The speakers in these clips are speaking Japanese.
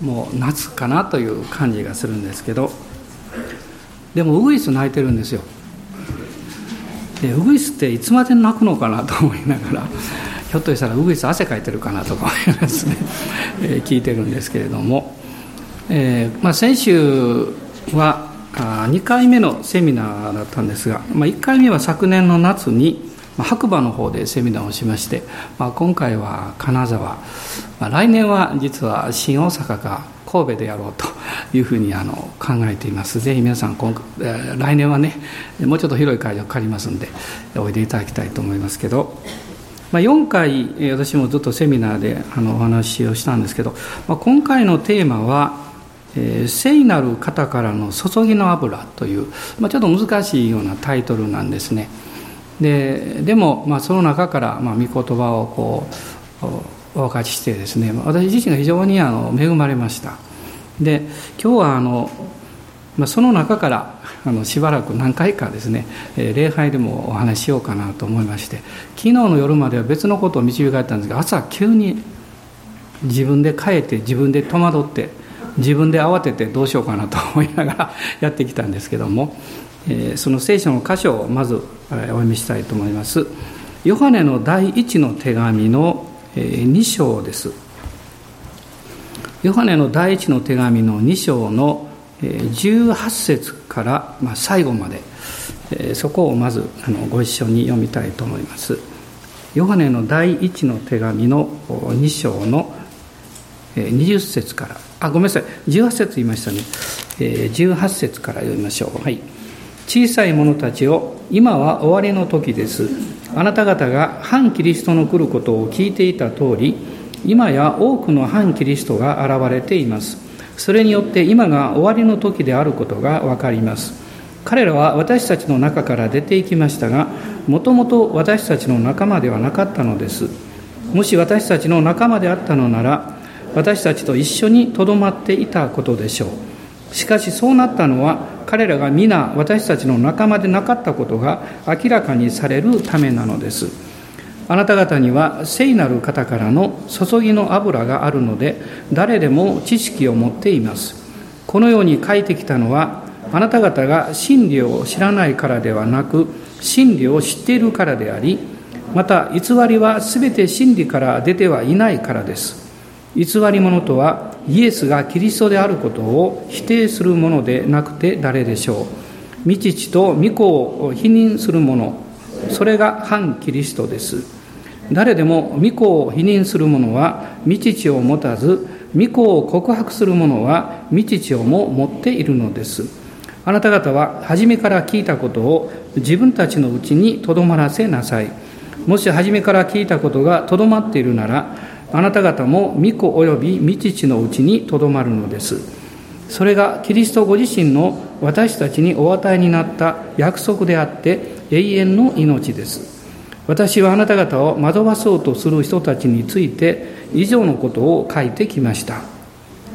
もう夏かなという感じがするんですけどでもウグイス鳴いてるんですよ。でウグイスっていつまで泣くのかなと思いながらひょっとしたらウグイス汗かいてるかなとか思いますね、え聞いてるんですけれども、えー、まあ、先週はあ2回目のセミナーだったんですが、まあ、1回目は昨年の夏に白馬の方でセミナーをしまして、まあ、今回は金沢、まあ、来年は実は新大阪か神戸でやろうというふうにあの考えていますぜひ皆さん今来年はねもうちょっと広い会場借りますんでおいでいただきたいと思いますけど、まあ、4回私もずっとセミナーであのお話をしたんですけど、まあ、今回のテーマはえー、聖なる方からの注ぎの油という、まあ、ちょっと難しいようなタイトルなんですね。ででも、まあ、その中から、まあ、御言葉をこうお分かちしてですね私自身が非常にあの恵まれました。で今日はあの、まあ、その中からあのしばらく何回かですね、えー、礼拝でもお話ししようかなと思いまして昨日の夜までは別のことを導かれたんですが朝急に自分で帰って自分で戸惑って自分で慌ててどうしようかなと思いながらやってきたんですけどもえその聖書の箇所をまずお読みしたいと思います。ヨハネの第一の手紙の2章です。ヨハネの第一の手紙の2章の18節から最後までそこをまずご一緒に読みたいと思います。ヨハネの第一の手紙の2章の20節から。あごめんなさい。18節言いましたね。18節から読みましょう。はい。小さい者たちを今は終わりの時です。あなた方が反キリストの来ることを聞いていた通り今や多くの反キリストが現れています。それによって今が終わりの時であることが分かります。彼らは私たちの中から出ていきましたがもともと私たちの仲間ではなかったのです。もし私たちの仲間であったのなら私たちと一緒にとどまっていたことでしょう。しかしそうなったのは彼らが皆私たちの仲間でなかったことが明らかにされるためなのです。あなた方には聖なる方からの注ぎの油があるので誰でも知識を持っています。このように書いてきたのはあなた方が真理を知らないからではなく真理を知っているからでありまた偽りは全て真理から出てはいないからです。偽り者とはイエスがキリストであることを否定するものでなくて誰でしょう？未知と御子を否認する者それが反キリストです。誰でも御子を否認する者は未知を持たず御子を告白する者は未知をも持っているのです。あなた方は初めから聞いたことを自分たちのうちにとどまらせなさい。もし初めから聞いたことがとどまっているならあなた方も御子及び御父のうちにとどまるのです。それがキリストご自身の私たちにお与えになった約束であって永遠の命です。私はあなた方を惑わそうとする人たちについて以上のことを書いてきました。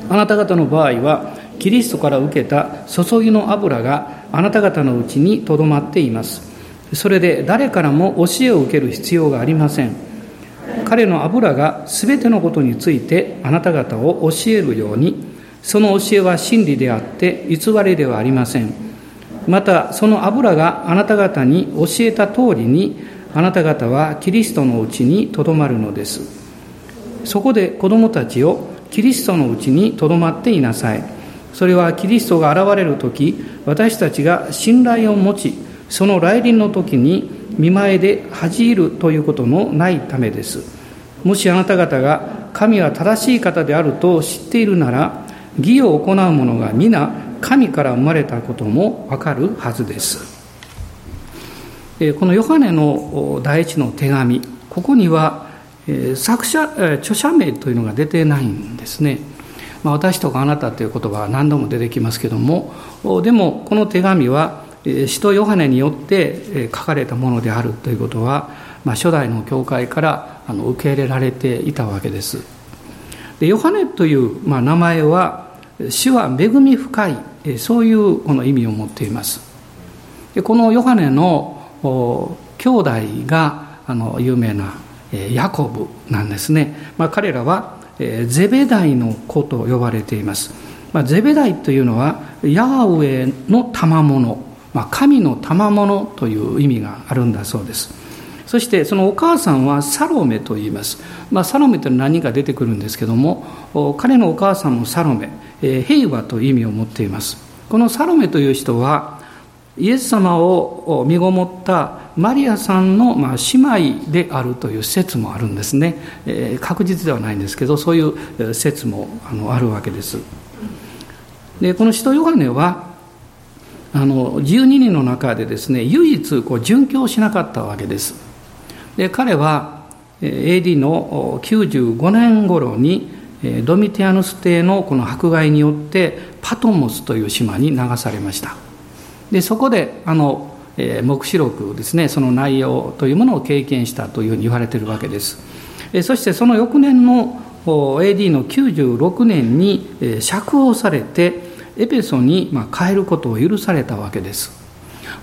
あなた方の場合はキリストから受けた注ぎの油があなた方のうちにとどまっています。それで誰からも教えを受ける必要がありません。彼の油が全てのことについてあなた方を教えるようにその教えは真理であって偽りではありません。またその油があなた方に教えた通りにあなた方はキリストのうちにとどまるのです。そこで子供たちをキリストのうちにとどまっていなさい。それはキリストが現れる時私たちが信頼を持ちその来臨の時に見前で恥じるということのないためです。もしあなた方が神は正しい方であると知っているなら義を行う者が皆神から生まれたこともわかるはずです。このヨハネの第一の手紙ここには作者著者名というのが出てないんですね、まあ、私とかあなたという言葉は何度も出てきますけれどもでもこの手紙は使徒ヨハネによって書かれたものであるということは、まあ、初代の教会からあの受け入れられていたわけです。でヨハネという、まあ、名前は主は恵み深いそういうこの意味を持っています。でこのヨハネの兄弟があの有名なヤコブなんですね、まあ、彼らはゼベダイの子と呼ばれています、まあ、ゼベダイというのはヤーウェの賜物、まあ、神の賜物という意味があるんだそうです。そしてそのお母さんはサロメと言います、まあ、サロメというのは何か出てくるんですけども彼のお母さんもサロメ、えー、平和という意味を持っています。このサロメという人はイエス様を身ごもったマリアさんのま姉妹であるという説もあるんですね、え、確実ではないんですけどそういう説もあのあるわけです。でこの使徒ヨハネはあの12人の中でですね唯一こう殉教しなかったわけです。で彼は AD の95年頃にドミティアヌス帝のこの迫害によってパトモスという島に流されました。でそこであの黙示録ですねその内容というものを経験したというふうに言われているわけです。そしてその翌年の AD の96年に釈放されてエペソに帰ることを許されたわけです。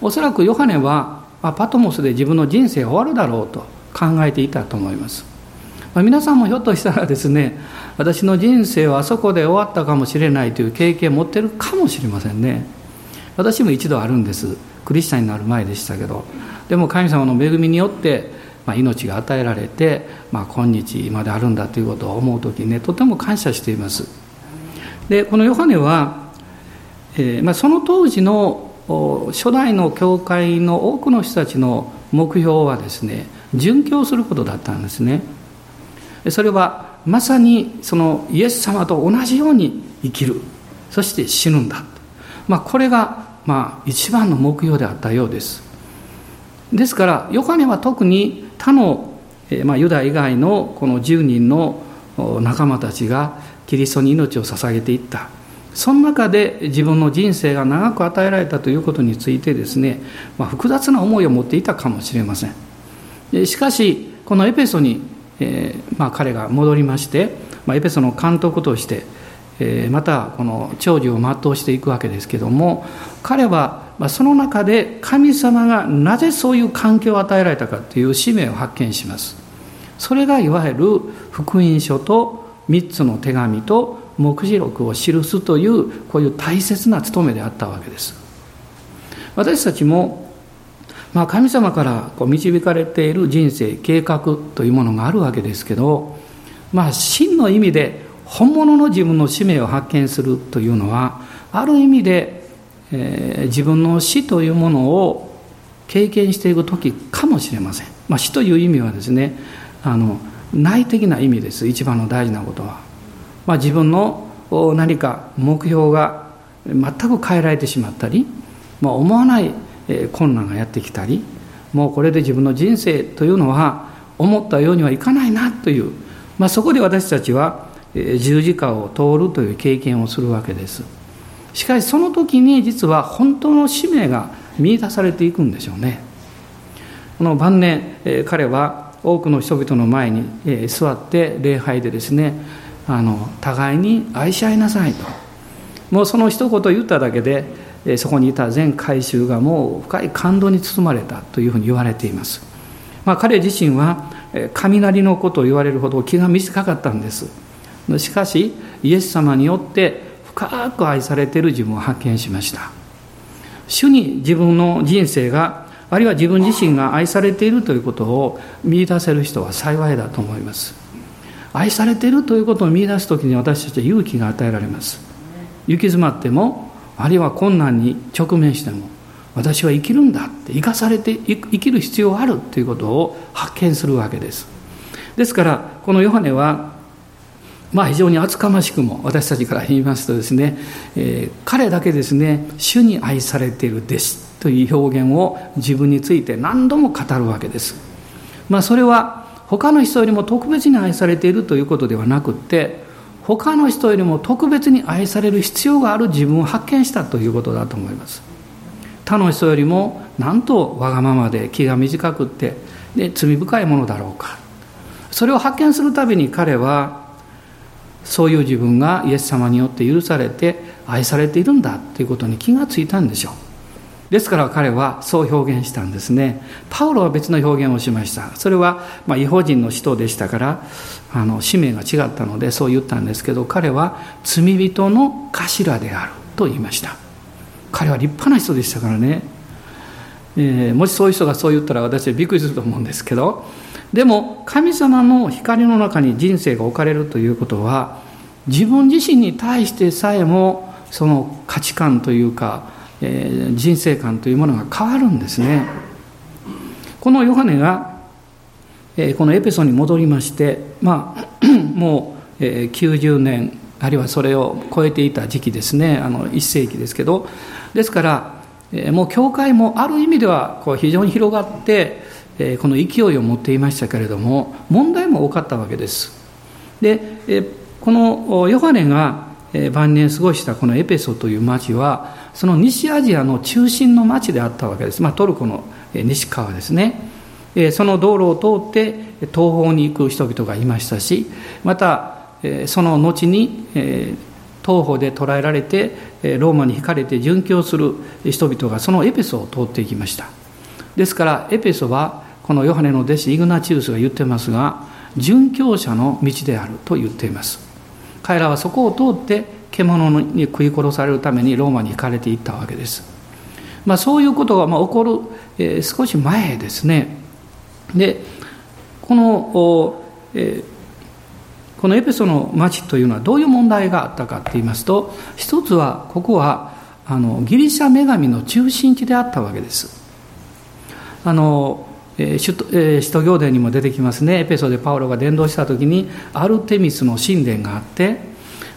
おそらくヨハネはパトモスで自分の人生が終わるだろうと考えていたと思います、皆さんもひょっとしたらですね私の人生はあそこで終わったかもしれないという経験を持ってるかもしれませんね。私も一度あるんです。クリスチャンになる前でしたけど。でも神様の恵みによって、まあ、命が与えられて、まあ、今日まであるんだということを思う時にねとても感謝しています。でこのヨハネは、えーまあ、その当時の初代の教会の多くの人たちの目標はですね殉教することだったんですね。それはまさにそのイエス様と同じように生きる。そして死ぬんだ、まあ、これがまあ一番の目標であったようです。ですからヨハネは特に他の、まあ、ユダ以外のこの10人の仲間たちがキリストに命を捧げていった。その中で自分の人生が長く与えられたということについてですね、まあ、複雑な思いを持っていたかもしれません。しかしこのエペソに、えー、まあ、彼が戻りまして、まあ、エペソの監督として、えー、またこの長寿を全うしていくわけですけども彼はその中で神様がなぜそういう環境を与えられたかという使命を発見します。それがいわゆる福音書と3つの手紙と目次録を記すというこういう大切な務めであったわけです。私たちも、まあ、神様からこう導かれている人生計画というものがあるわけですけどまあ真の意味で本物の自分の使命を発見するというのはある意味で、えー、自分の死というものを経験していく時かもしれません、まあ、死という意味はですねあの内的な意味です。一番の大事なことは。まあ、自分の何か目標が全く変えられてしまったり、まあ、思わない困難がやってきたりもうこれで自分の人生というのは思ったようにはいかないなという、まあ、そこで私たちは十字架を通るという経験をするわけです。しかしその時に実は本当の使命が見出されていくんでしょうね。この晩年彼は多くの人々の前に座って礼拝でですねあの互いに愛し合いなさいと。もうその一言言っただけでそこにいた全回収がもう深い感動に包まれたというふうに言われています、まあ、彼自身は雷のことを言われるほど気が短かったんです。しかしイエス様によって深く愛されている自分を発見しました。主に自分の人生があるいは自分自身が愛されているということを見出せる人は幸いだと思います。愛されているということを見出す時に私たちは勇気が与えられます。行き詰まってもあるいは困難に直面しても私は生きるんだって生かされて生きる必要があるということを発見するわけです。ですからこのヨハネはまあ非常に厚かましくも私たちから言いますとですね、えー、彼だけですね主に愛されている弟子という表現を自分について何度も語るわけです。まあそれは他の人よりも特別に愛されているということではなくって他の人よりも特別に愛される必要がある自分を発見したということだと思います。他の人よりもなんとわがままで気が短くってで罪深いものだろうか。それを発見するたびに彼はそういう自分がイエス様によって許されて愛されているんだということに気がついたんでしょう。ですから彼はそう表現したんですね。パウロは別の表現をしました。それはまあ違法人の使徒でしたからあの使命が違ったのでそう言ったんですけど彼は罪人の頭であると言いました。彼は立派な人でしたからね、えー、もしそういう人がそう言ったら私はびっくりすると思うんですけどでも神様の光の中に人生が置かれるということは自分自身に対してさえもその価値観というか、えー、人生観というものが変わるんですね。このヨハネが、えー、このエペソに戻りましてまあ もう、えー、90年あるいはそれを超えていた時期ですね。あの1世紀ですけど。ですから、もう教会もある意味ではこう非常に広がってこの勢いを持っていましたけれども問題も多かったわけです。で、このヨハネが晩年過ごしたこのエペソという町はその西アジアの中心の町であったわけです、まあ、トルコの西側ですね。その道路を通って東方に行く人々がいましたしまたその後に東方で捕らえられてローマに引かれて殉教する人々がそのエペソを通っていきました。ですからエペソはこのヨハネの弟子イグナチウスが言ってますが殉教者の道であると言っています。彼らはそこを通って獣に食い殺されるためにローマに行かれていったわけです、まあ、そういうことがまあ起こる、えー、少し前ですね。でこの、えー、このエペソの町というのはどういう問題があったかといいますと一つはここはあのギリシャ女神の中心地であったわけです。あの使徒行伝にも出てきますね。エペソでパウロが伝道した時にアルテミスの神殿があって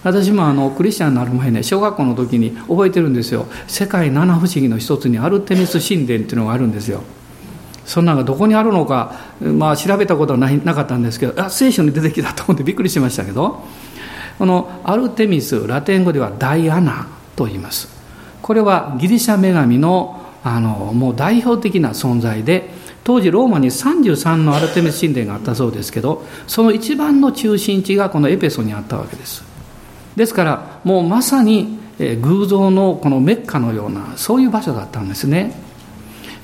私もあのクリスチャンになる前ね小学校の時に覚えてるんですよ。世界七不思議の一つにアルテミス神殿っていうのがあるんですよ。そんなのがどこにあるのか、まあ、調べたことはないなかったんですけどあ聖書に出てきたと思ってびっくりしましたけどこのアルテミスラテン語ではダイアナと言います。これはギリシャ女神のあのもう代表的な存在で当時ローマに33のアルテミス神殿があったそうですけどその一番の中心地がこのエペソにあったわけです。ですからもうまさに偶像のこのメッカのようなそういう場所だったんですね。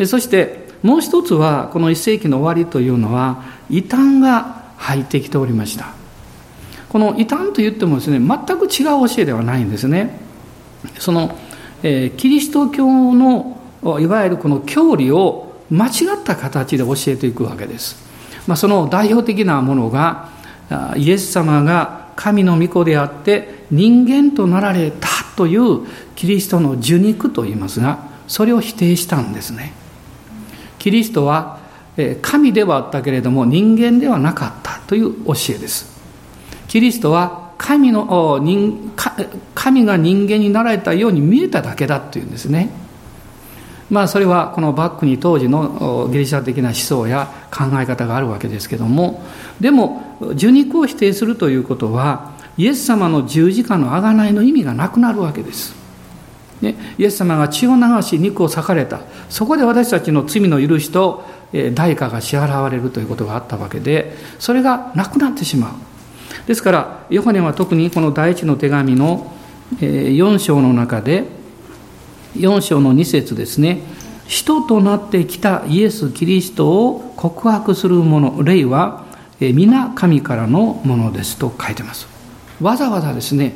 そしてもう一つはこの1世紀の終わりというのは異端が入ってきておりました。この異端と言ってもですね全く違う教えではないんですね。その、えー、キリスト教のいわゆるこの教理を間違った形で教えていくわけです。まあ、その代表的なものがイエス様が神の御子であって人間となられたというキリストの受肉と言いますがそれを否定したんですね。キリストは神ではあったけれども人間ではなかったという教えです。キリストは神の神が人間になられたように見えただけだというんですね。まあそれはこのバックに当時のギリシャ的な思想や考え方があるわけですけどもでも受肉を否定するということはイエス様の十字架の贖いの意味がなくなるわけです。ね、イエス様が血を流し肉を裂かれたそこで私たちの罪の許しと代価が支払われるということがあったわけでそれがなくなってしまうですからヨハネは特にこの第一の手紙の4章の中で4章の2節ですね。人となってきたイエス・キリストを告白する者霊は皆神からのものですと書いてます。わざわざですね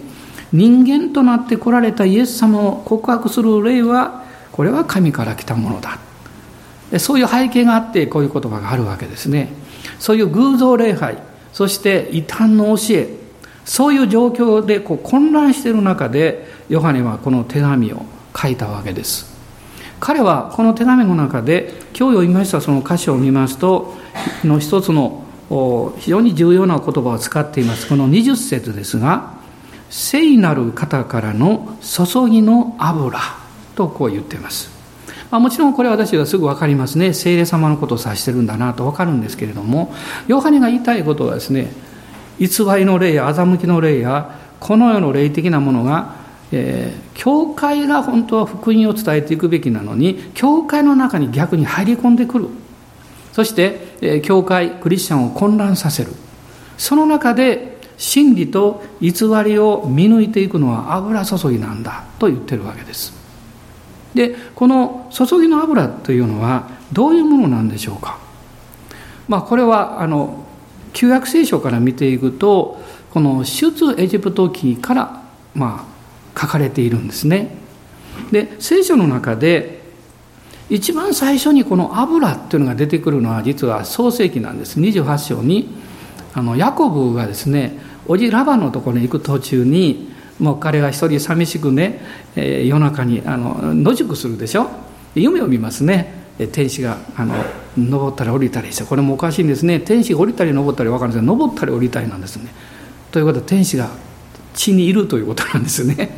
人間となって来られたイエス様を告白する霊はこれは神から来たものだ。そういう背景があってこういう言葉があるわけですね。そういう偶像礼拝そして異端の教えそういう状況でこう混乱している中でヨハネはこの手紙を書いたわけです。彼はこの手紙の中で今日読みましたその箇所を見ますとの一つの非常に重要な言葉を使っています。この20節ですが聖なる方からの注ぎの油とこう言っています、もちろんこれは私はすぐ分かりますね。聖霊様のことを指してるんだなと分かるんですけれどもヨハネが言いたいことはですね偽りの霊や欺きの霊やこの世の霊的なものがえー、教会が本当は福音を伝えていくべきなのに教会の中に逆に入り込んでくる。そして、えー、教会クリスチャンを混乱させる。その中で真理と偽りを見抜いていくのは油注ぎなんだと言ってるわけです。でこの注ぎの油というのはどういうものなんでしょうか。まあこれはあの旧約聖書から見ていくとこの出エジプト記からまあ書かれているんですね。で聖書の中で一番最初にこの油っていうのが出てくるのは実は創世記なんです。28章にあのヤコブがですねおじラバのところに行く途中にもう彼が一人寂しくね、えー、夜中にあの野宿するでしょ。夢を見ますね。天使があの登ったり降りたりしてこれもおかしいんですね。天使が降りたり登ったり分かるんですけど登ったり降りたりなんですね。ということは天使が地にいるということなんですね。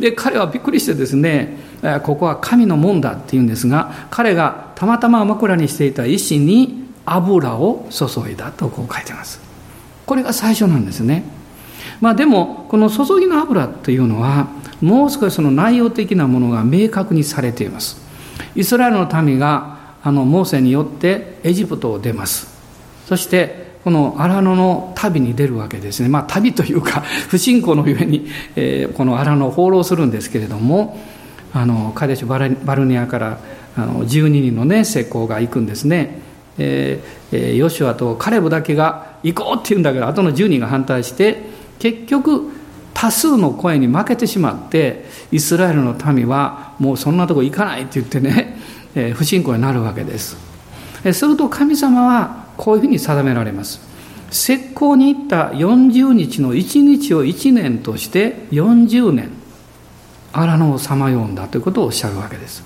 で彼はびっくりしてですねここは神の門だっていうんですが彼がたまたま枕にしていた石に油を注いだとこう書いてます。これが最初なんですね。まあでもこの注ぎの油というのはもう少しその内容的なものが明確にされています。イスラエルの民があのモーセによってエジプトを出ます。そしてこの荒野の旅に出るわけですね。まあ旅というか 不信仰のゆえに、えー、この荒野を放浪するんですけれどもあのカデシュバルニアからあの12人のね石膏が行くんですね、えー、ヨシュアとカレブだけが行こうって言うんだけど後の10人が反対して結局多数の声に負けてしまってイスラエルの民はもうそんなとこ行かないって言ってね、えー、不信仰になるわけです。えすると神様はこういうふうに定められます。石膏に行った40日の1日を1年として40年荒野をさまようんだということをおっしゃるわけです。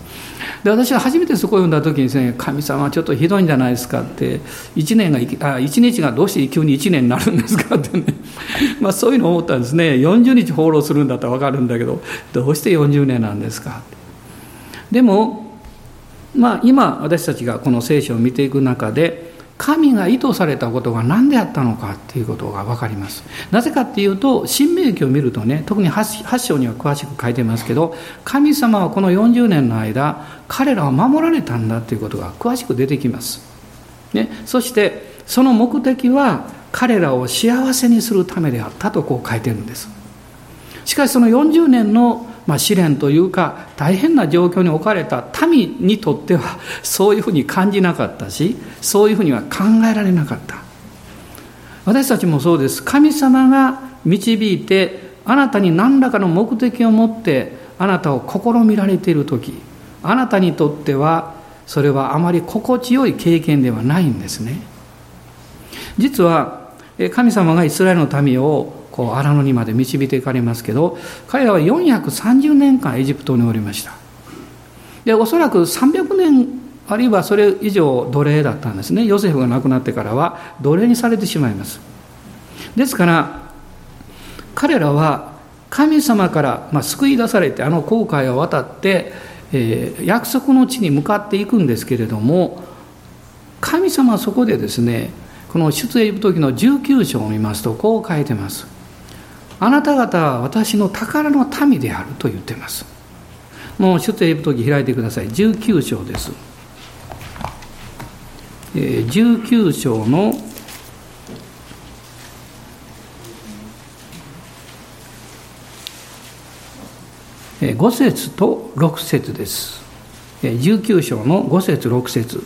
で私は初めてそこを読んだ時にですね神様ちょっとひどいんじゃないですかって1年があ1日がどうして急に1年になるんですかってね。まあそういうのを思ったんですね。40日放浪するんだったら分かるんだけどどうして40年なんですかでもまあ今私たちがこの聖書を見ていく中で神が意図されたことが何であったのかっていうことが分かります。なぜかっていうと新明記を見るとね特に 8, 章には詳しく書いてますけど神様はこの40年の間彼らを守られたんだっていうことが詳しく出てきます、ね、そしてその目的は彼らを幸せにするためであったとこう書いてるんです。しかしその40年のまあ、試練というか大変な状況に置かれた民にとっては そういうふうに感じなかったしそういうふうには考えられなかった。私たちもそうです。神様が導いてあなたに何らかの目的を持ってあなたを試みられている時あなたにとってはそれはあまり心地よい経験ではないんですね。実は神様がイスラエルの民をこう荒野にまで導いていかれますけど彼らは430年間エジプトにおりました。でおそらく300年あるいはそれ以上奴隷だったんですね。ヨセフが亡くなってからは奴隷にされてしまいます。ですから彼らは神様から、まあ、救い出されてあの航海を渡って、えー、約束の地に向かっていくんですけれども神様はそこでですねこの出エジプト記の19章を見ますとこう書いてます。あなた方は私の宝の民であると言っています。もう出エジプト記開いてください。19章です、えー、19章の5節と6節です。19章の5節6節。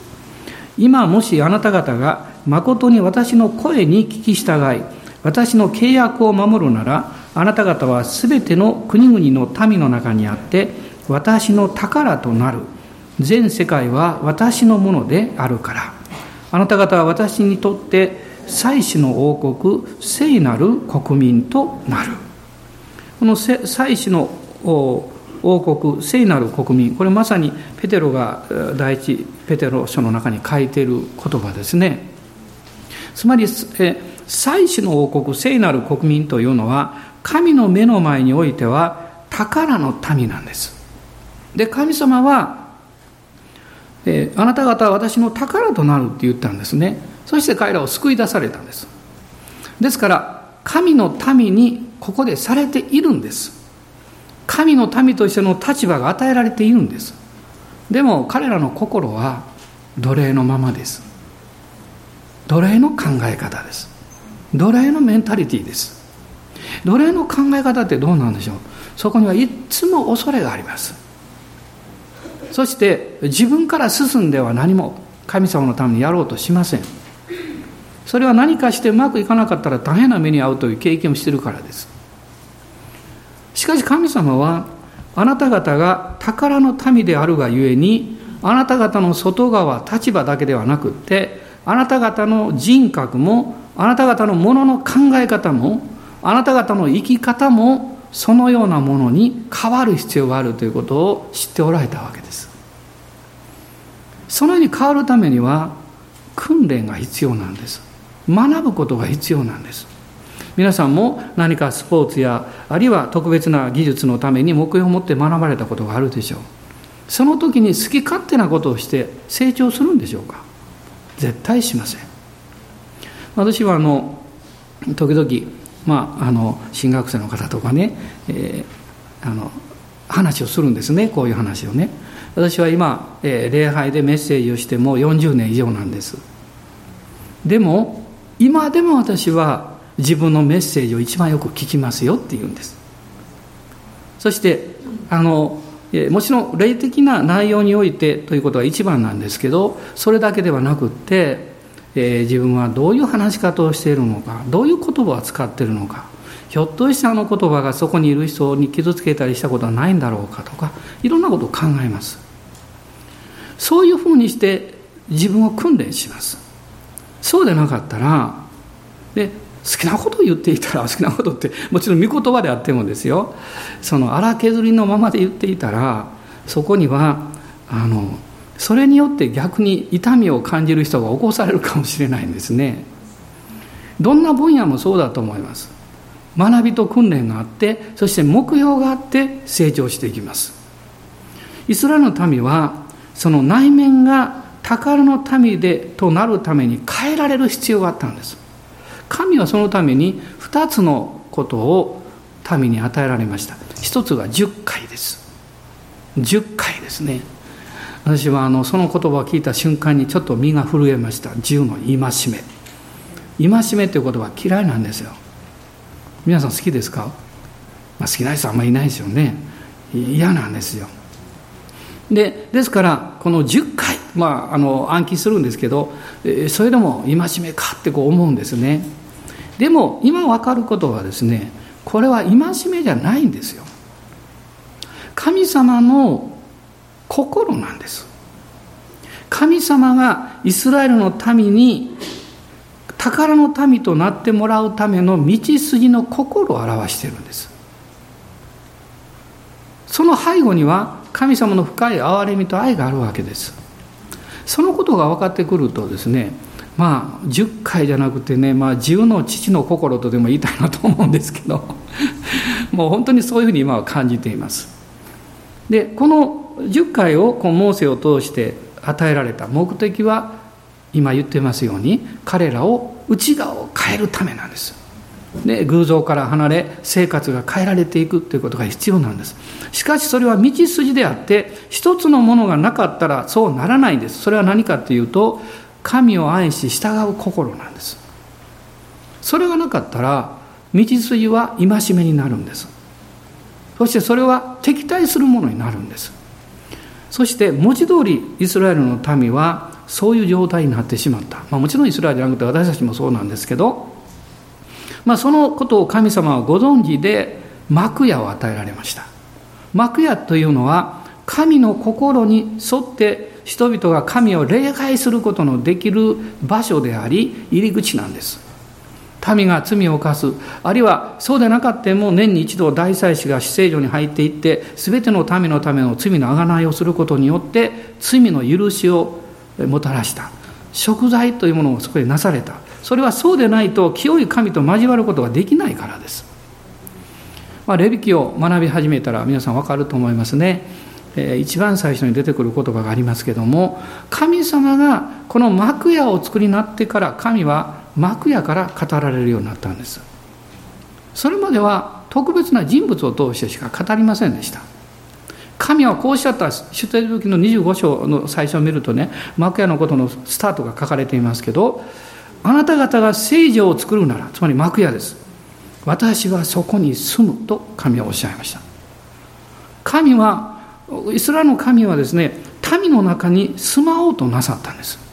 今もしあなた方が誠に私の声に聞き従い私の契約を守るならあなた方はすべての国々の民の中にあって私の宝となる。全世界は私のものであるから。あなた方は私にとって祭祀の王国聖なる国民となる。この祭祀の王国聖なる国民。これまさにペテロが第一ペテロ書の中に書いている言葉ですね。つまりえ祭司の王国聖なる国民というのは神の目の前においては宝の民なんです。で神様は、え、あなた方は私の宝となるって言ったんですね。そして彼らを救い出されたんです。ですから神の民にここでされているんです。神の民としての立場が与えられているんです。でも彼らの心は奴隷のままです。奴隷の考え方です。奴隷のメンタリティーです。奴隷の考え方ってどうなんでしょう？そこにはいつも恐れがあります。そして自分から進んでは何も神様のためにやろうとしません。それは何かしてうまくいかなかったら大変な目に遭うという経験をしてるからです。しかし神様はあなた方が宝の民であるがゆえにあなた方の外側立場だけではなくってあなた方の人格もあなた方のものの考え方もあなた方の生き方もそのようなものに変わる必要があるということを知っておられたわけです。そのように変わるためには訓練が必要なんです。学ぶことが必要なんです。皆さんも何かスポーツやあるいは特別な技術のために目標を持って学ばれたことがあるでしょう。その時に好き勝手なことをして成長するんでしょうか。絶対しません。私はあの時々、まあ、あの進学生の方とかね、えー、あの話をするんですねこういう話をね。私は今、えー、礼拝でメッセージをしても40年以上なんです。でも今でも私は自分のメッセージを一番よく聞きますよって言うんです。そしてあのもちろん霊的な内容においてということが一番なんですけどそれだけではなくって、えー、自分はどういう話し方をしているのかどういう言葉を使っているのかひょっとしてあの言葉がそこにいる人に傷つけたりしたことはないんだろうかとかいろんなことを考えます。そういうふうにして自分を訓練します。そうでなかったらで好きなことを言っていたら好きなことってもちろん御言葉であってもですよ。その荒削りのままで言っていたらそこにはあのそれによって逆に痛みを感じる人が起こされるかもしれないんですね。どんな分野もそうだと思います。学びと訓練があってそして目標があって成長していきます。イスラエルの民はその内面が宝の民でとなるために変えられる必要があったんです。神はそのために2つのことを民に与えられました。一つが10回です。10回ですね。私はあのその言葉を聞いた瞬間にちょっと身が震えました。10の戒め。戒めという言葉嫌いなんですよ。皆さん好きですか、まあ、好きな人あんまりいないですよね。嫌なんですよ。でですからこの10回まああの暗記するんですけどそれでも戒めかってこう思うんですね。でも今分かることはですねこれは戒めじゃないんですよ。神様の心なんです。神様がイスラエルの民に宝の民となってもらうための道筋の心を表してるんです。その背後には神様の深い憐れみと愛があるわけです。そのことが分かってくるとですねまあ10回じゃなくてね、まあ、10の父の心とでも言いたいなと思うんですけどもう本当にそういうふうに今は感じています。でこの10回をこのモーセを通して与えられた。目的は今言ってますように彼らを内側を変えるためなんです。で偶像から離れ生活が変えられていくということが必要なんです。しかしそれは道筋であって一つのものがなかったらそうならないんです。それは何かというと神を愛し従う心なんです。それがなかったら道筋は戒めになるんです。そしてそれは敵対するものになるんです。そして文字通りイスラエルの民はそういう状態になってしまった、まあ、もちろんイスラエルじゃなくて私たちもそうなんですけど。まあ、そのことを神様はご存知で幕屋を与えられました。幕屋というのは神の心に沿って人々が神を礼拝することのできる場所であり入り口なんです。民が罪を犯すあるいはそうでなかったも年に一度大祭司が死聖所に入っていって全ての民のための罪の贖いをすることによって罪の許しをもたらした贖罪というものをそこでなされたそれはそうでないと清い神と交わることができないからです。まあ、レビキを学び始めたら皆さん分かると思いますね。えー、一番最初に出てくる言葉がありますけども神様がこの幕屋を作りになってから神は幕屋から語られるようになったんです。それまでは特別な人物を通してしか語りませんでした。神はこうおっしゃった。出エジプの25章の最初を見るとね幕屋のことのスタートが書かれていますけどあなた方が聖女を作るならつまり幕屋です。私はそこに住むと神はおっしゃいました。神はイスラエルの神はですね民の中に住まおうとなさったんです。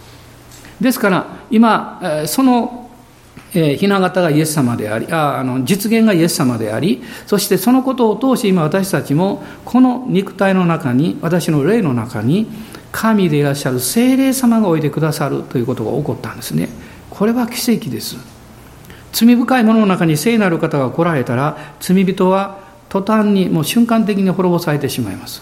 ですから今そのえー、雛形がイエス様でありああの実現がイエス様でありそしてそのことを通して今私たちもこの肉体の中に私の霊の中に神でいらっしゃる精霊様がおいでくださるということが起こったんですね。これは奇跡です。罪深い者の中に聖なる方が来られたら罪人は途端にもう瞬間的に滅ぼされてしまいます。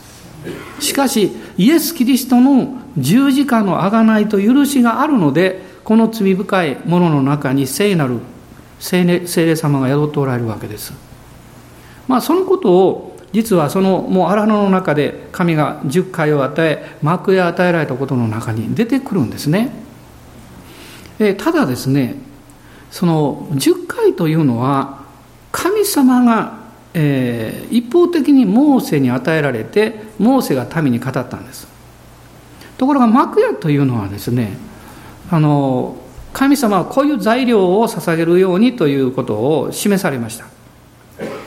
しかしイエス・キリストの十字架の贖いと許しがあるのでこの罪深いものの中に聖なる聖霊様が宿っておられるわけです。まあ、そのことを実はそのもう荒野の中で神が十回を与え幕へ与えられたことの中に出てくるんですね。えただですねその十回というのは神様が、えー、一方的にモーセに与えられてモーセが民に語ったんです。ところが幕屋というのはですねあの神様はこういう材料を捧げるようにということを示されました。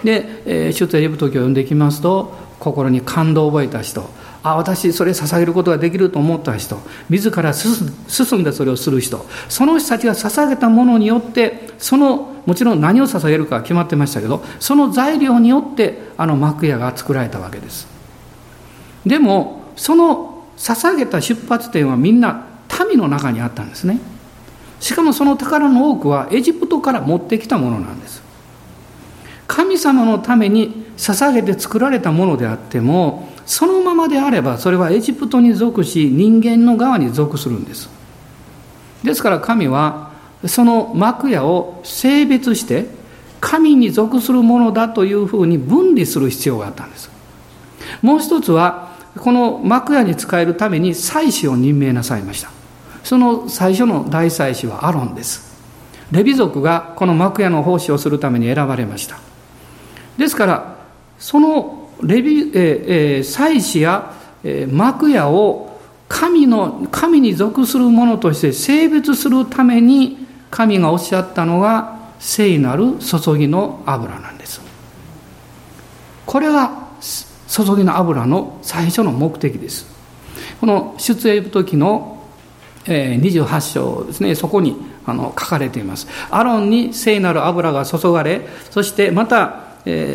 で、え、出エジプト記を読んでいきますと心に感動を覚えた人。あ私それ捧げることができると思った人。自ら進んでそれをする人。その人たちが捧げたものによってそのもちろん何を捧げるか決まってましたけどその材料によってあの幕屋が作られたわけです。でもその捧げた出発点はみんな民の中にあったんですね。しかもその宝の多くはエジプトから持ってきたものなんです。神様のために捧げて作られたものであってもそのままであればそれはエジプトに属し人間の側に属するんです。ですから神はその幕屋を性別して神に属するものだというふうに分離する必要があったんです。もう一つはこの幕屋に仕えるために祭司を任命なさいました。その最初の大祭司はアロンです。レビ族がこの幕屋の奉仕をするために選ばれました。ですからそのレビ、えー、祭司や、えー、幕屋を神の神に属するものとして性別するために神がおっしゃったのが聖なる注ぎの油なんです。これが注ぎの油の最初の目的です。この出エジプト記の28章ですね。そこにあの書かれています。アロンに聖なる油が注がれそしてまた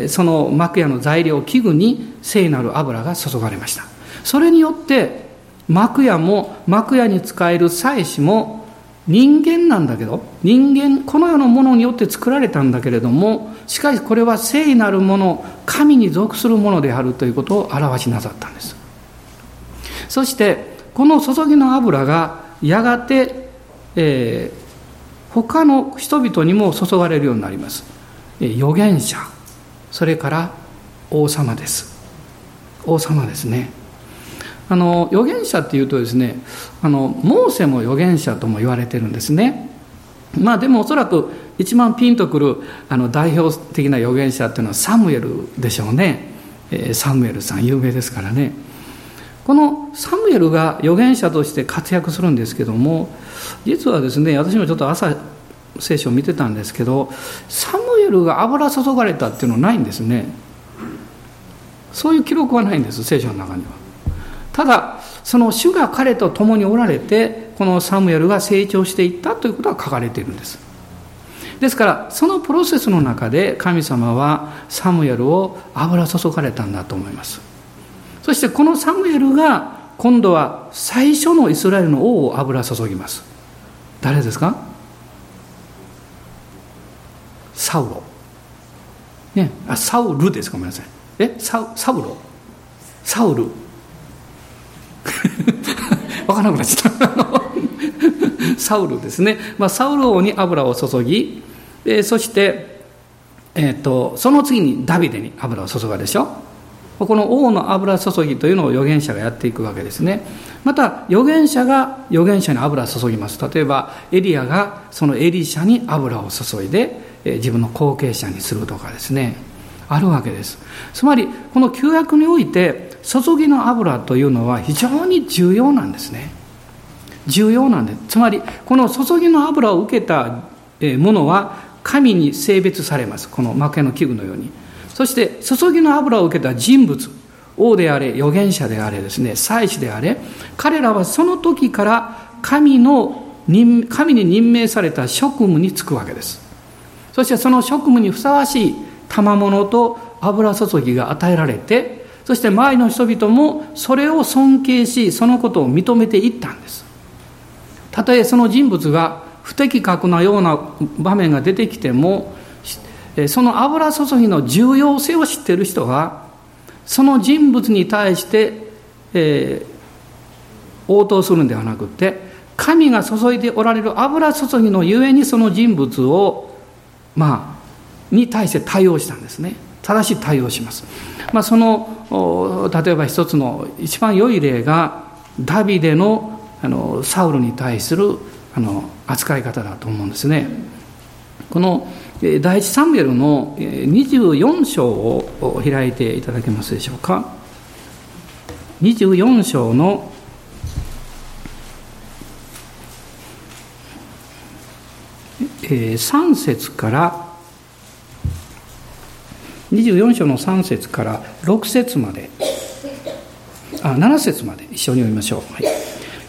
その幕屋の材料器具に聖なる油が注がれました。それによって幕屋も幕屋に使える祭司も人間なんだけど人間この世のものによって作られたんだけれどもしかしこれは聖なるもの神に属するものであるということを表しなさったんですそしてこの注ぎの油がやがて、えー、他の人々にも注がれるようになります。預言者、それから王様です。王様ですね。あの預言者っていうとですねあのモーセも預言者とも言われてるんですね。まあでもおそらく一番ピンとくるあの代表的な預言者っていうのはサムエルでしょうね、えー、サムエルさん有名ですからね。このサムエルが預言者として活躍するんですけども実はですね私もちょっと朝聖書を見てたんですけどサムエルが油注がれたっていうのはないんですね。そういう記録はないんです聖書の中には。ただその主が彼と共におられてこのサムエルが成長していったということが書かれているんです。ですからそのプロセスの中で神様はサムエルを油注がれたんだと思います。そしてこのサムエルが今度は最初のイスラエルの王を油注ぎます。誰ですか？サウロ。ね。あサウルです。ごめんなさい。え？ササウロ。サウル。分からなくなっちゃった。サウルですね、まあ、サウル王に油を注ぎ、えー、そして、えーと、とその次にダビデに油を注がでしょ。この王の油注ぎというのを預言者がやっていくわけですね。また預言者が預言者に油を注ぎます。例えばエリアがそのエリシャに油を注いで自分の後継者にするとかですね。あるわけです。つまりこの旧約において注ぎの油というのは非常に重要なんですね。重要なんです。つまりこの注ぎの油を受けたものは神に性別されます。この幕屋の器具のように。そして注ぎの油を受けた人物王であれ預言者であれですね祭司であれ彼らはその時から神の神に任命された職務に就くわけです。そしてその職務にふさわしい賜物と油注ぎが与えられてそして周りの人々もそれを尊敬しそのことを認めていったんです。たとえその人物が不適格なような場面が出てきてもその油注ぎの重要性を知っている人はその人物に対して、えー、応答するんではなくて神が注いでおられる油注ぎのゆえにその人物をまあに対して対応したんですね。正しい対応します、まあ、その例えば一つの一番良い例がダビデのあのサウルに対するあの扱い方だと思うんですね。この第一サムエルの24章を開いていただけますでしょうか。24章の3節から24章の3節から6節まで。あ7節まで一緒に読みましょう、はい、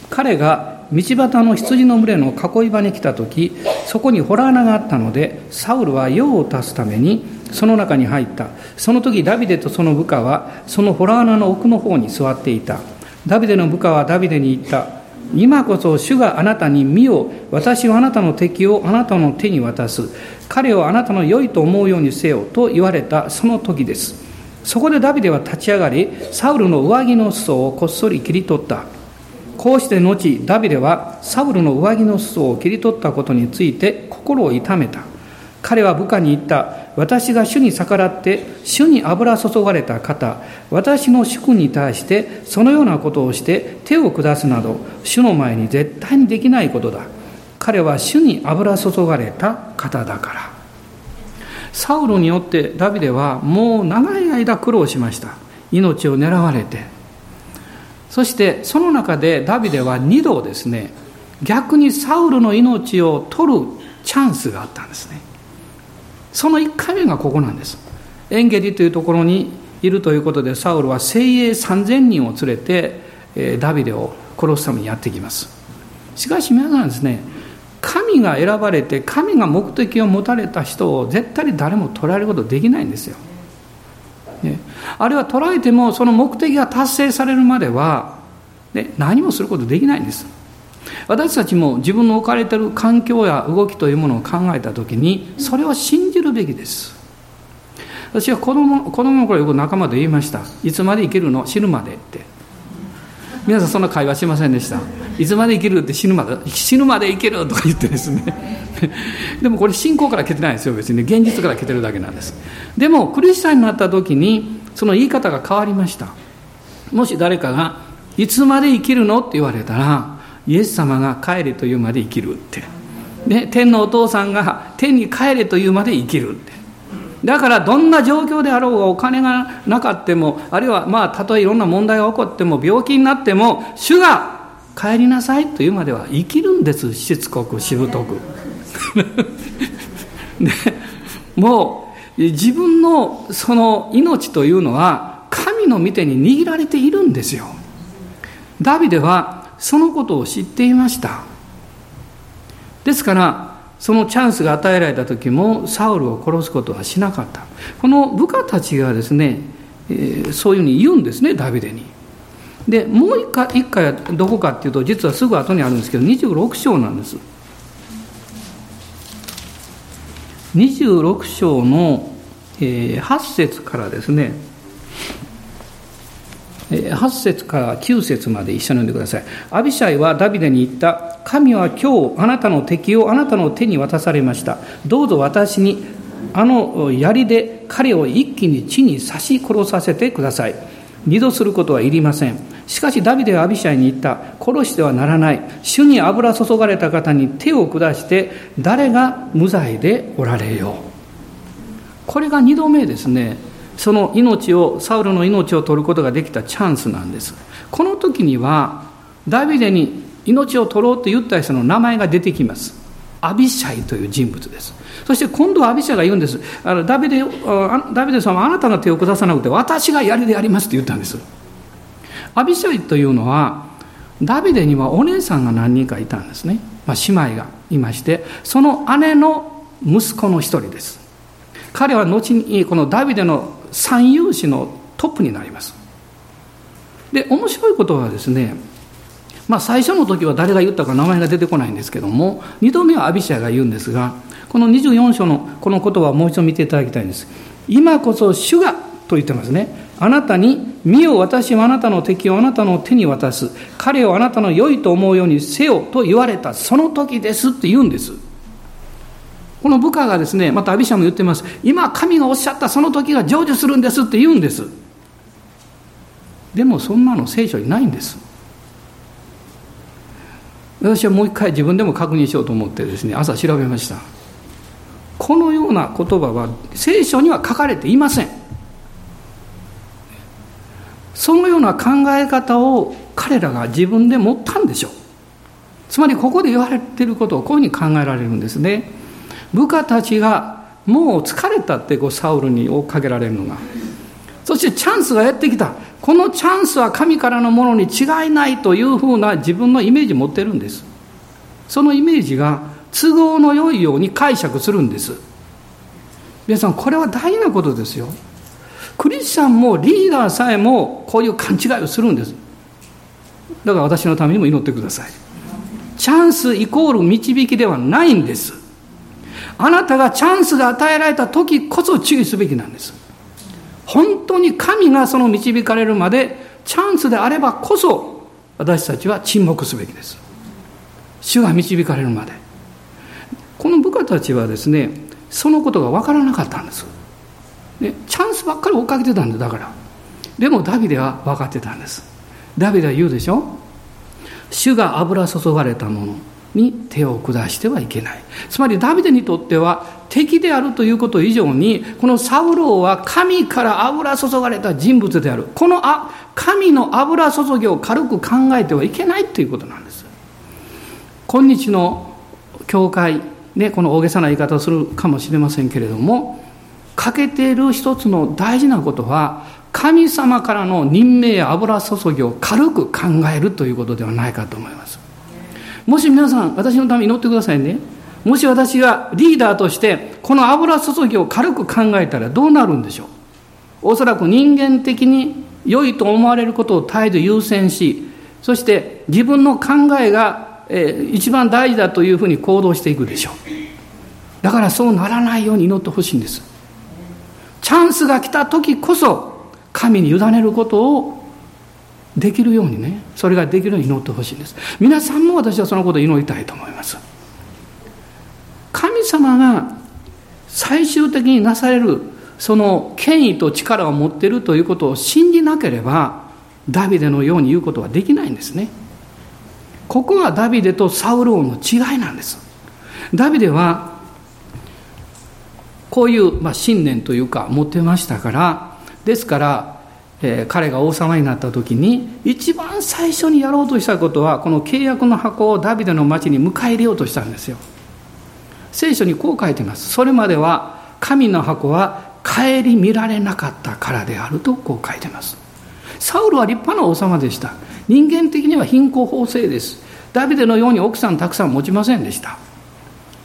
彼が道端の羊の群れの囲い場に来た時そこに洞穴があったのでサウルは用を足すためにその中に入った。その時ダビデとその部下はその洞穴の奥の方に座っていた。ダビデの部下はダビデに言った。今こそ主があなたに見よ私はあなたの敵をあなたの手に渡す。彼をあなたの良いと思うようにせよと言われたその時です。そこでダビデは立ち上がりサウルの上着の裾をこっそり切り取った。こうして後ダビデはサウルの上着の裾を切り取ったことについて心を痛めた。彼は部下に言った。私が主に逆らって主に油注がれた方私の主君に対してそのようなことをして手を下すなど主の前に絶対にできないことだ。彼は主に油注がれた方だから。サウロによってダビデはもう長い間苦労しました。命を狙われて。そしてその中でダビデは2度ですね逆にサウルの命を取るチャンスがあったんですね。その1回目がここなんです。エンゲリというところにいるということでサウルは精鋭3000人を連れてダビデを殺すためにやってきます。しかし皆さんですね神が選ばれて神が目的を持たれた人を絶対に誰も捉えることできないんですよ、ね、あるいは捉えてもその目的が達成されるまでは、ね、何もすることできないんです。私たちも自分の置かれている環境や動きというものを考えた時にそれを信じるべきです。私は子供子供の頃よく仲間で言いました。いつまで生きるの？死ぬまでって。皆さんそんな会話しませんでした。いつまで生きるって死ぬまで死ぬまで生きるとか言ってですね。でもこれ信仰から来てないですよ。別に現実から来てるだけなんです。でもクリスチャンになった時にその言い方が変わりました。もし誰かが「いつまで生きるの?」って言われたらイエス様が帰れというまで生きるって、ね、天のお父さんが天に帰れというまで生きるって。だからどんな状況であろうがお金がなかってもあるいはまあたとえいろんな問題が起こっても病気になっても主が帰りなさいというまでは生きるんです。しつこくしぶとく。でもう自分のその命というのは神の御手に握られているんですよ。ダビデはそのことを知っていました。ですからそのチャンスが与えられた時もサウルを殺すことはしなかった。この部下たちがですね、えー、そういうふうに言うんですねダビデに。でもう一回一回はどこかっていうと実はすぐ後にあるんですけど26章なんです。26章の、え、8節からですね8節から9節まで一緒に読んでください。アビシャイはダビデに言った。神は今日あなたの敵をあなたの手に渡されました。どうぞ私にあの槍で彼を一気に地に刺し殺させてください。二度することはいりません。しかしダビデはアビシャイに言った。殺してはならない。主に油注がれた方に手を下して誰が無罪でおられよう。これが二度目ですね。その命をサウルの命を取ることができたチャンスなんです。この時にはダビデに命を取ろうと言った人の名前が出てきます。アビシャイという人物です。そして今度はアビシャイが言うんです。あのダビデダビデさんはあなたが手を下さなくて私がやりでやりますって言ったんです。アビシャイというのはダビデにはお姉さんが何人かいたんですね、まあ、姉妹がいましてその姉の息子の一人です。彼は後にこのダビデの三勇士のトップになります。で面白いことはですねまあ最初の時は誰が言ったか名前が出てこないんですけども2度目はアビシャが言うんですがこの24章のこの言葉をもう一度見ていただきたいんです。今こそ主がと言ってますね。あなたに見よ私はあなたの敵をあなたの手に渡す。彼をあなたの良いと思うようにせよと言われたその時ですって言うんです。この部下がですねまたアビシャも言ってます。今神がおっしゃったその時が成就するんですって言うんです。でもそんなの聖書にないんです。私はもう一回自分でも確認しようと思ってですね朝調べました。このような言葉は聖書には書かれていません。そのような考え方を彼らが自分で持ったんでしょう。つまりここで言われていることをこういうふうに考えられるんですね。部下たちがもう疲れたってこうサウルに追っかけられるのが。そしてチャンスがやってきた。このチャンスは神からのものに違いないというふうな自分のイメージ持ってるんです。そのイメージが都合の良いように解釈するんです。皆さんこれは大事なことですよ。クリスチャンもリーダーさえもこういう勘違いをするんです。だから私のためにも祈ってください。チャンスイコール導きではないんです。あなたがチャンスが与えられた時こそ注意すべきなんです。本当に神がその導かれるまでチャンスであればこそ私たちは沈黙すべきです。主が導かれるまで。この部下たちはですねそのことが分からなかったんです、ね、チャンスばっかり追っかけてたんだだから。でもダビデは分かってたんです。ダビデは言うでしょ？主が油注がれたもの。に手を下してはいけない。つまりダビデにとっては敵であるということ以上にこのサウロは神から油注がれた人物である。このあ神の油注ぎを軽く考えてはいけないということなんです。今日の教会ねこの大げさな言い方をするかもしれませんけれども欠けている一つの大事なことは神様からの任命や油注ぎを軽く考えるということではないかと思います。もし皆さん、私のために祈ってくださいね。もし私がリーダーとして、この油注ぎを軽く考えたらどうなるんでしょう。おそらく人間的に良いと思われることを態度優先し、そして自分の考えが、えー、一番大事だというふうに行動していくでしょう。だからそうならないように祈ってほしいんです。チャンスが来た時こそ神に委ねることをできるようにねそれができるように祈ってほしいんです。皆さんも私はそのことを祈りたいと思います。神様が最終的になされるその権威と力を持っているということを信じなければダビデのように言うことはできないんですね。ここがダビデとサウル王の違いなんです。ダビデはこういう、ま、信念というか持ってましたからですからえー、彼が王様になった時に一番最初にやろうとしたことはこの契約の箱をダビデの町に迎え入れようとしたんですよ。聖書にこう書いてます。それまでは神の箱は顧みられなかったからであるとこう書いてます。サウルは立派な王様でした。人間的には貧困法制です。ダビデのように奥さんたくさん持ちませんでした、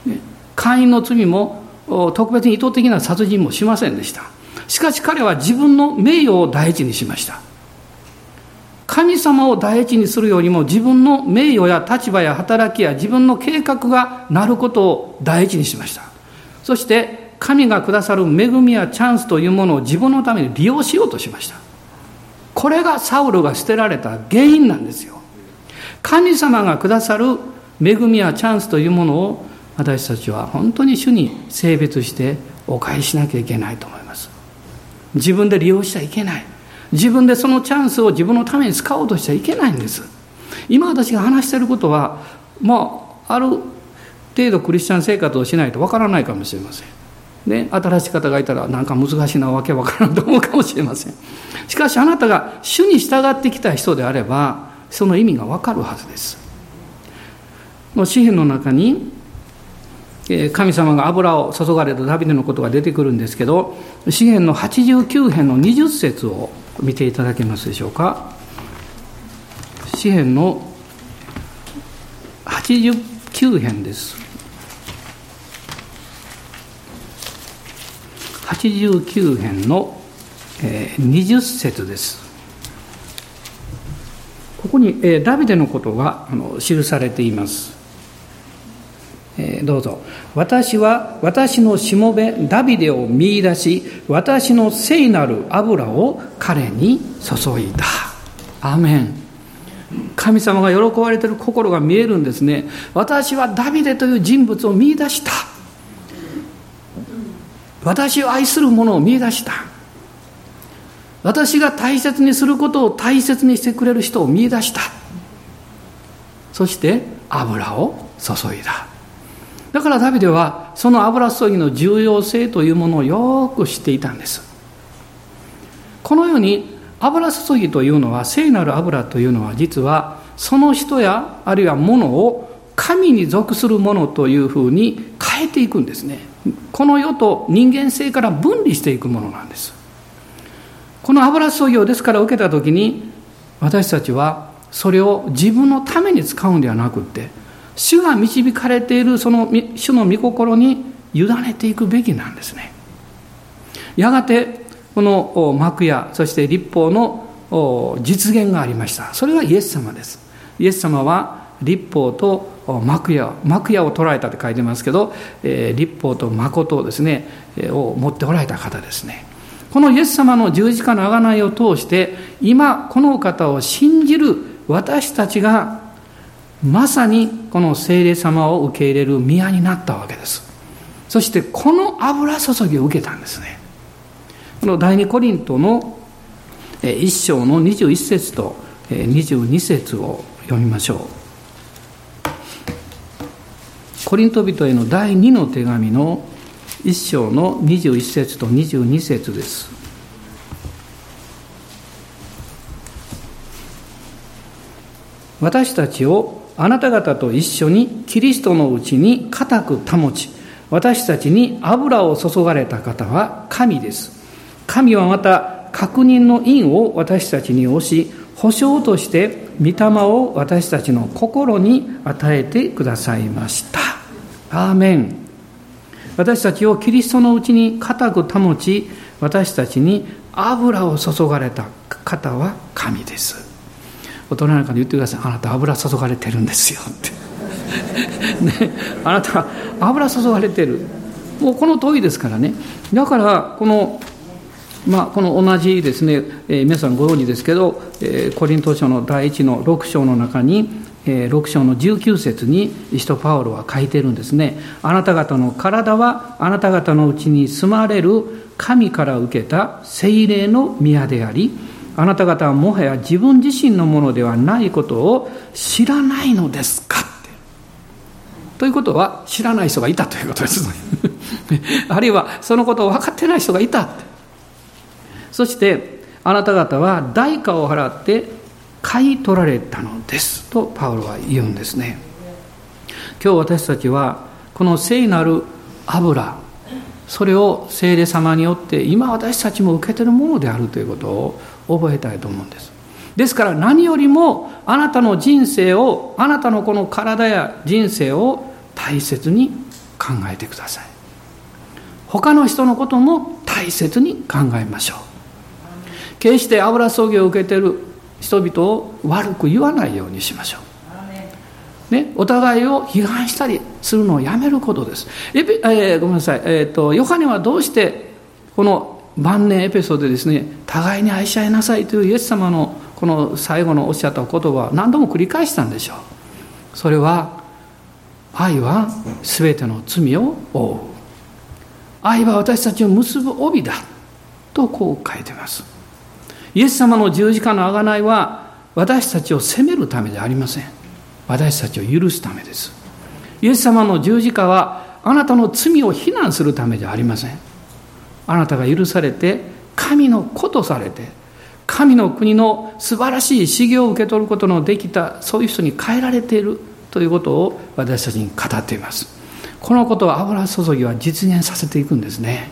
ね、会員の罪も特別に意図的な殺人もしませんでした。しかし彼は自分の名誉を第一にしました。神様を第一にするよりも自分の名誉や立場や働きや自分の計画がなることを第一にしました。そして神がくださる恵みやチャンスというものを自分のために利用しようとしました。これがサウルが捨てられた原因なんですよ。神様がくださる恵みやチャンスというものを私たちは本当に主に性別してお返ししなきゃいけないと思います。自分で利用しちゃいけない。自分でそのチャンスを自分のために使おうとしちゃいけないんです。今私が話していることはまあある程度クリスチャン生活をしないとわからないかもしれません。ね、新しい方がいたらなんか難しいなわけわからんと思うかもしれません。しかしあなたが主に従ってきた人であればその意味がわかるはずです。詩篇の中に神様が油を注がれたダビデのことが出てくるんですけど詩篇の89編の20節を見ていただけますでしょうか。詩篇の89編です。89編の20節です。ここにダビデのことが記されています。えどうぞ。私は私のしもべダビデを見出し、私の聖なる油を彼に注いだ。アメン。神様が喜ばれている心が見えるんですね。私はダビデという人物を見出した。私を愛する者を見出した。私が大切にすることを大切にしてくれる人を見出した。そして油を注いだ。だからダビデはその油注ぎの重要性というものをよく知っていたんです。このように油注ぎというのは聖なる油というのは実はその人やあるいは物を神に属するものというふうに変えていくんですね。この世と人間性から分離していくものなんです。この油注ぎをですから受けた時に私たちはそれを自分のために使うんではなくって主が導かれているその主の御心に委ねていくべきなんですね。やがてこの幕屋そして立法の実現がありました。それはイエス様です。イエス様は立法と幕屋幕屋を捉えたって書いてますけど、えー、立法と誠をですね、を持っておられた方ですね。このイエス様の十字架の贖いを通して今この方を信じる私たちがまさにこの聖霊様を受け入れる宮になったわけです。そしてこの油注ぎを受けたんですね。この第二コリントの一章の21節と22節を読みましょう。コリント人への第2の手紙の一章の21節と22節です。私たちをあなた方と一緒にキリストのうちに固く保ち、私たちに油を注がれた方は神です。神はまた確認の印を私たちに押し、保証として御霊を私たちの心に与えてくださいました。アーメン。私たちをキリストのうちに固く保ち、私たちに油を注がれた方は神です。大人なんかに言ってください。あなた油注がれてるんですよって。ね、あなた油注がれてる。もうこの問いですからね。だからこのまあ、この同じですね、えー、皆さんご存知ですけど、えー、コリント書の第1の6章の中に、えー、6章の19節に使徒パウロは書いてるんですね。あなた方の体はあなた方のうちに住まれる神から受けた聖霊の宮でありあなた方はもはや自分自身のものではないことを知らないのですか？ということは知らない人がいたということです あるいはそのことを分かってない人がいた。そしてあなた方は代価を払って買い取られたのです。とパウロは言うんですね。今日私たちはこの聖なる油それを聖霊様によって今私たちも受けてるものであるということを覚えたいと思うんです。ですから何よりもあなたの人生をあなたのこの体や人生を大切に考えてください。他の人のことも大切に考えましょう。決して油葬儀を受けている人々を悪く言わないようにしましょう。ね、お互いを批判したりするのをやめることです。えー、ごめんなさい、えーとヨハネはどうしてこの晩年エペソードでですね互いに愛し合いなさいというイエス様のこの最後のおっしゃった言葉を何度も繰り返したんでしょう。それは愛は全ての罪を負う。愛は私たちを結ぶ帯だとこう書いてます。イエス様の十字架の贖いは私たちを責めるためではありません。私たちを許すためです。イエス様の十字架はあなたの罪を非難するためではありません。あなたが許されて神の子とされて神の国の素晴らしい修行を受け取ることのできたそういう人に変えられているということを私たちに語っています。このことを油注ぎは実現させていくんですね、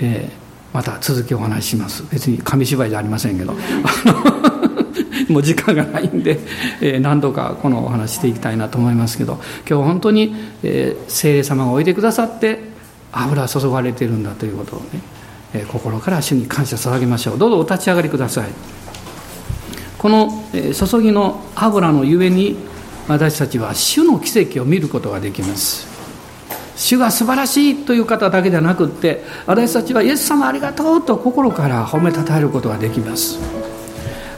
えー、また続きお話しします。別に紙芝居じゃありませんけど。もう時間がないんで、えー、何度かこのお話していきたいなと思いますけど今日本当に、えー、聖霊様がおいでくださって油注がれてるんだということをね、えー、心から主に感謝捧げましょう。どうぞお立ち上がりください。この、えー、注ぎの油のゆえに私たちは主の奇跡を見ることができます。主が素晴らしいという方だけではなくって私たちはイエス様ありがとうと心から褒めたたえることができます。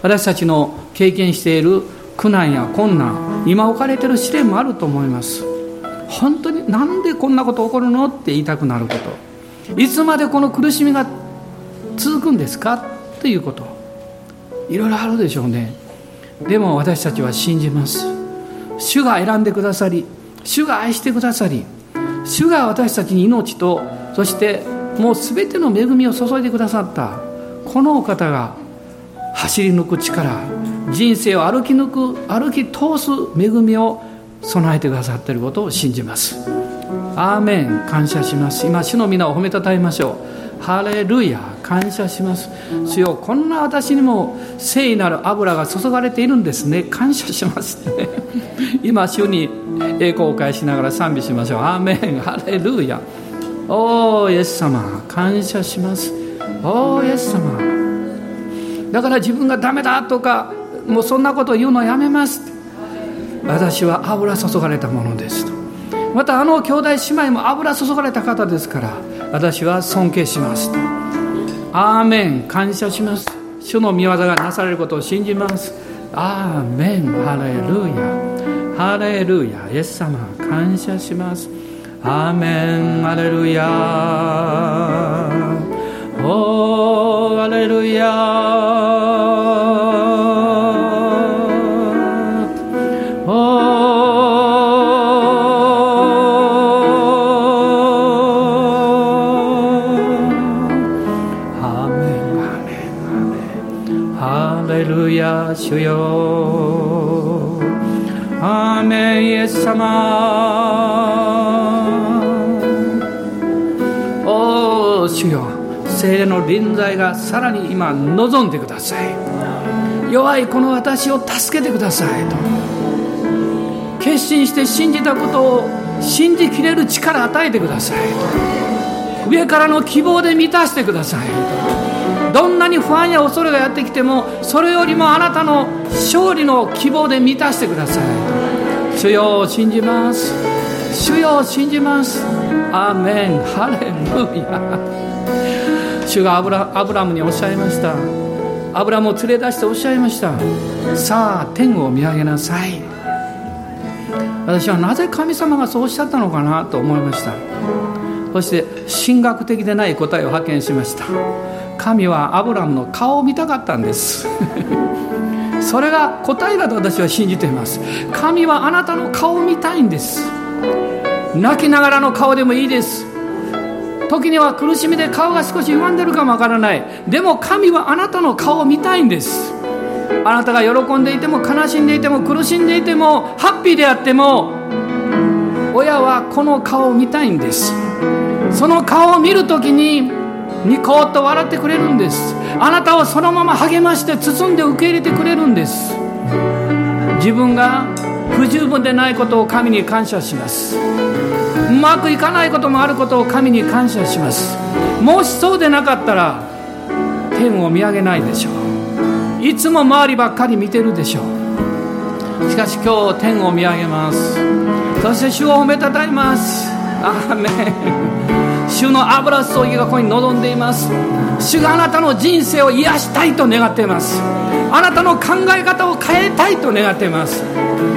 私たちの経験している苦難や困難今置かれている試練もあると思います。本当になんでこんなこと起こるのって言いたくなること。いつまでこの苦しみが続くんですか？ということ。いろいろあるでしょうね。でも私たちは信じます。主が選んでくださり主が愛してくださり主が私たちに命とそしてもう全ての恵みを注いでくださったこのお方が走り抜く力人生を歩き抜く歩き通す恵みを備えてくださっていることを信じます。アーメン。感謝します。今主の皆を褒めたたえましょう。ハレルヤ。感謝します。主よこんな私にも聖なる油が注がれているんですね。感謝しますね。今主に栄光を返しながら賛美しましょう。アーメン。ハレルヤ。おーイエス様。感謝します。おーイエス様。だから自分がダメだとかもうそんなことを言うのやめます。私は油注がれたものですと。またあの兄弟姉妹も油注がれた方ですから私は尊敬しますと。アーメン。感謝します。主の御業がなされることを信じます。アーメン。ハレルヤ。ハレルヤ。イエス様。感謝します。アーメン。ハレルヤ。おー。主よアーメンイエス様。おお主よ。精霊の臨在がさらに今望んでください。弱いこの私を助けてくださいと。決心して信じたことを信じきれる力与えてくださいと。上からの希望で満たしてくださいと。どんなに不安や恐れがやってきてもそれよりもあなたの勝利の希望で満たしてください。主よを信じます。主よを信じます。アーメン。ハレルヤ。主がアブラアブラムにおっしゃいました。アブラムを連れ出しておっしゃいました。さあ天を見上げなさい。私はなぜ神様がそうおっしゃったのかなと思いました。そして神学的でない答えを発見しました。神はアブラムの顔を見たかったんです。それが答えだと私は信じています。神はあなたの顔を見たいんです。泣きながらの顔でもいいです。時には苦しみで顔が少し歪んでるかもわからない。でも神はあなたの顔を見たいんです。あなたが喜んでいても悲しんでいても苦しんでいてもハッピーであっても親はこの顔を見たいんです。その顔を見るときにニコッと笑ってくれるんです。あなたをそのまま励まして包んで受け入れてくれるんです。自分が不十分でないことを神に感謝します。うまくいかないこともあることを神に感謝します。もしそうでなかったら天を見上げないでしょう。いつも周りばっかり見てるでしょう。しかし今日天を見上げます。そして主を褒めたたえます。アーメン。主の油注ぎがここに望んでいます。主があなたの人生を癒したいと願っています。あなたの考え方を変えたいと願っています。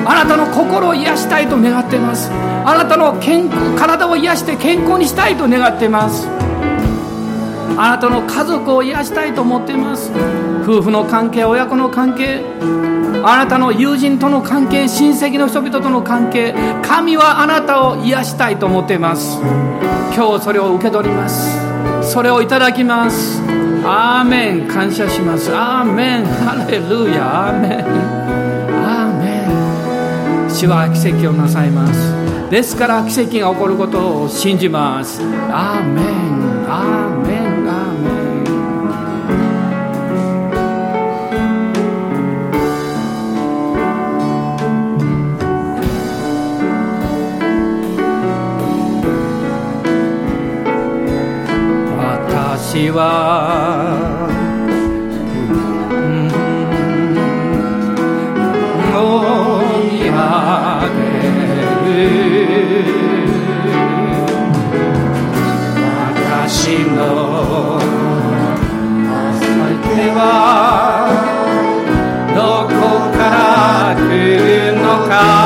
あなたの心を癒したいと願っています。あなたの健康体を癒して健康にしたいと願っています。あなたの家族を癒したいと思っています。夫婦の関係親子の関係あなたの友人との関係親戚の人々との関係神はあなたを癒したいと思っています。今日それを受け取ります。それをいただきます。アーメン。感謝します。アーメン。ハレルヤ。アーメン。アーメン。主は奇跡をなさいます。ですから奇跡が起こることを信じます。アーメン。アーメン。私はもいあげる私の相手はどこから来るのか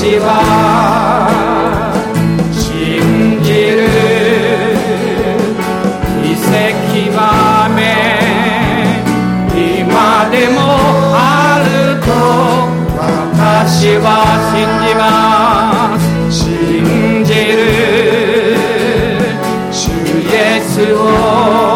私は 다시와 신지마 신지를 주 예수로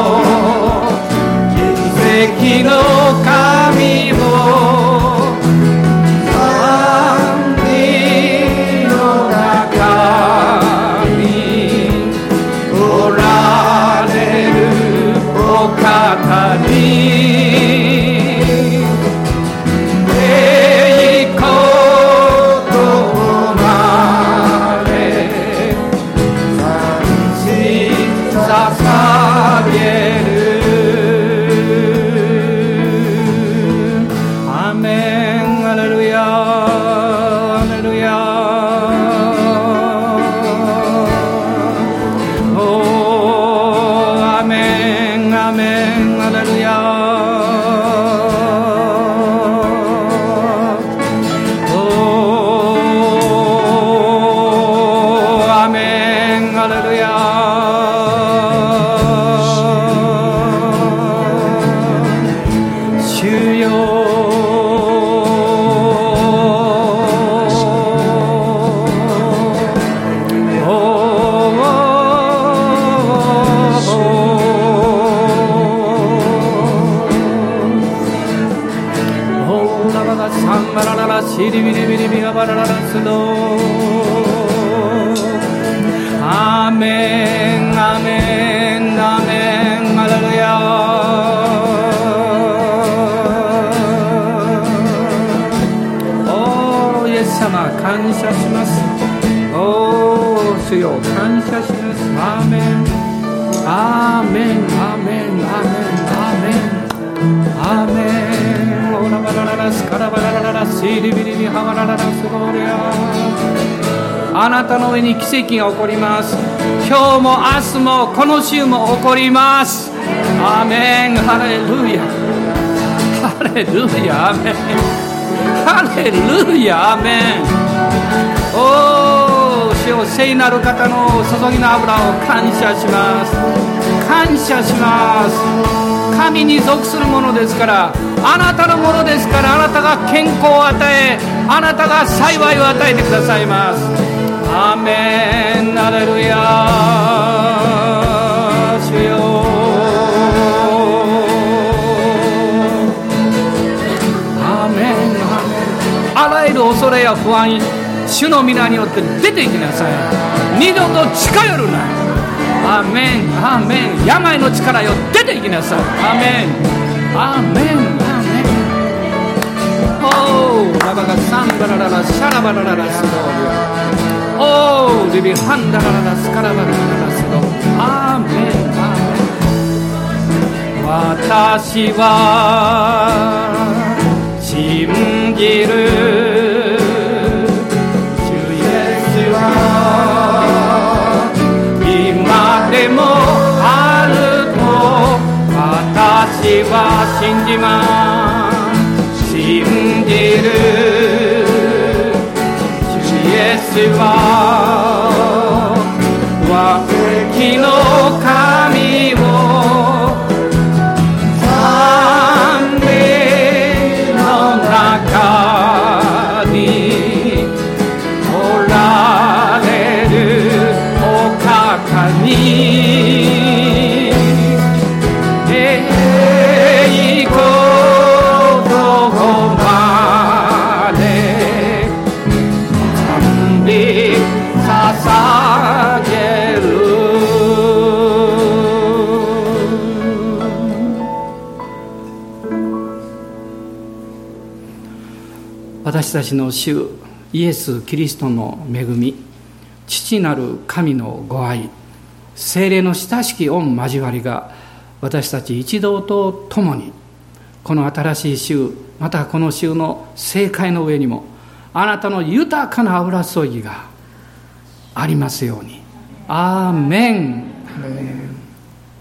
なたの上に奇跡が起こります。今日も明日もこの週も起こります。アーメン。ハレルヤ。ハレルヤ。アーメン。ハレルヤ。アーメン。おお主よ聖なる方の注ぎの油を感謝します。感謝します。神に属するものですからあなたのものですからあなたが健康を与えあなたが幸いを与えてくださいます。メンアレルヤ主よ。アメン。あらゆる恐れや不安主の皆によって出ていきなさい。二度と近寄るな。アーメンアーメン。病の力よ出ていきなさい。アーメン。アーメンアーメン。おーラバがサンダラララシャラバラララスローおーリビハンダラララスカラバラララスローアーメンアーメン私は信じる主イエスは今です。る主イエスはたちの主イエス・キリストの恵み父なる神のご愛精霊の親しき御交わりが私たち一同と共にこの新しい週またこの週の正解の上にもあなたの豊かな油注ぎがありますように。アーメン。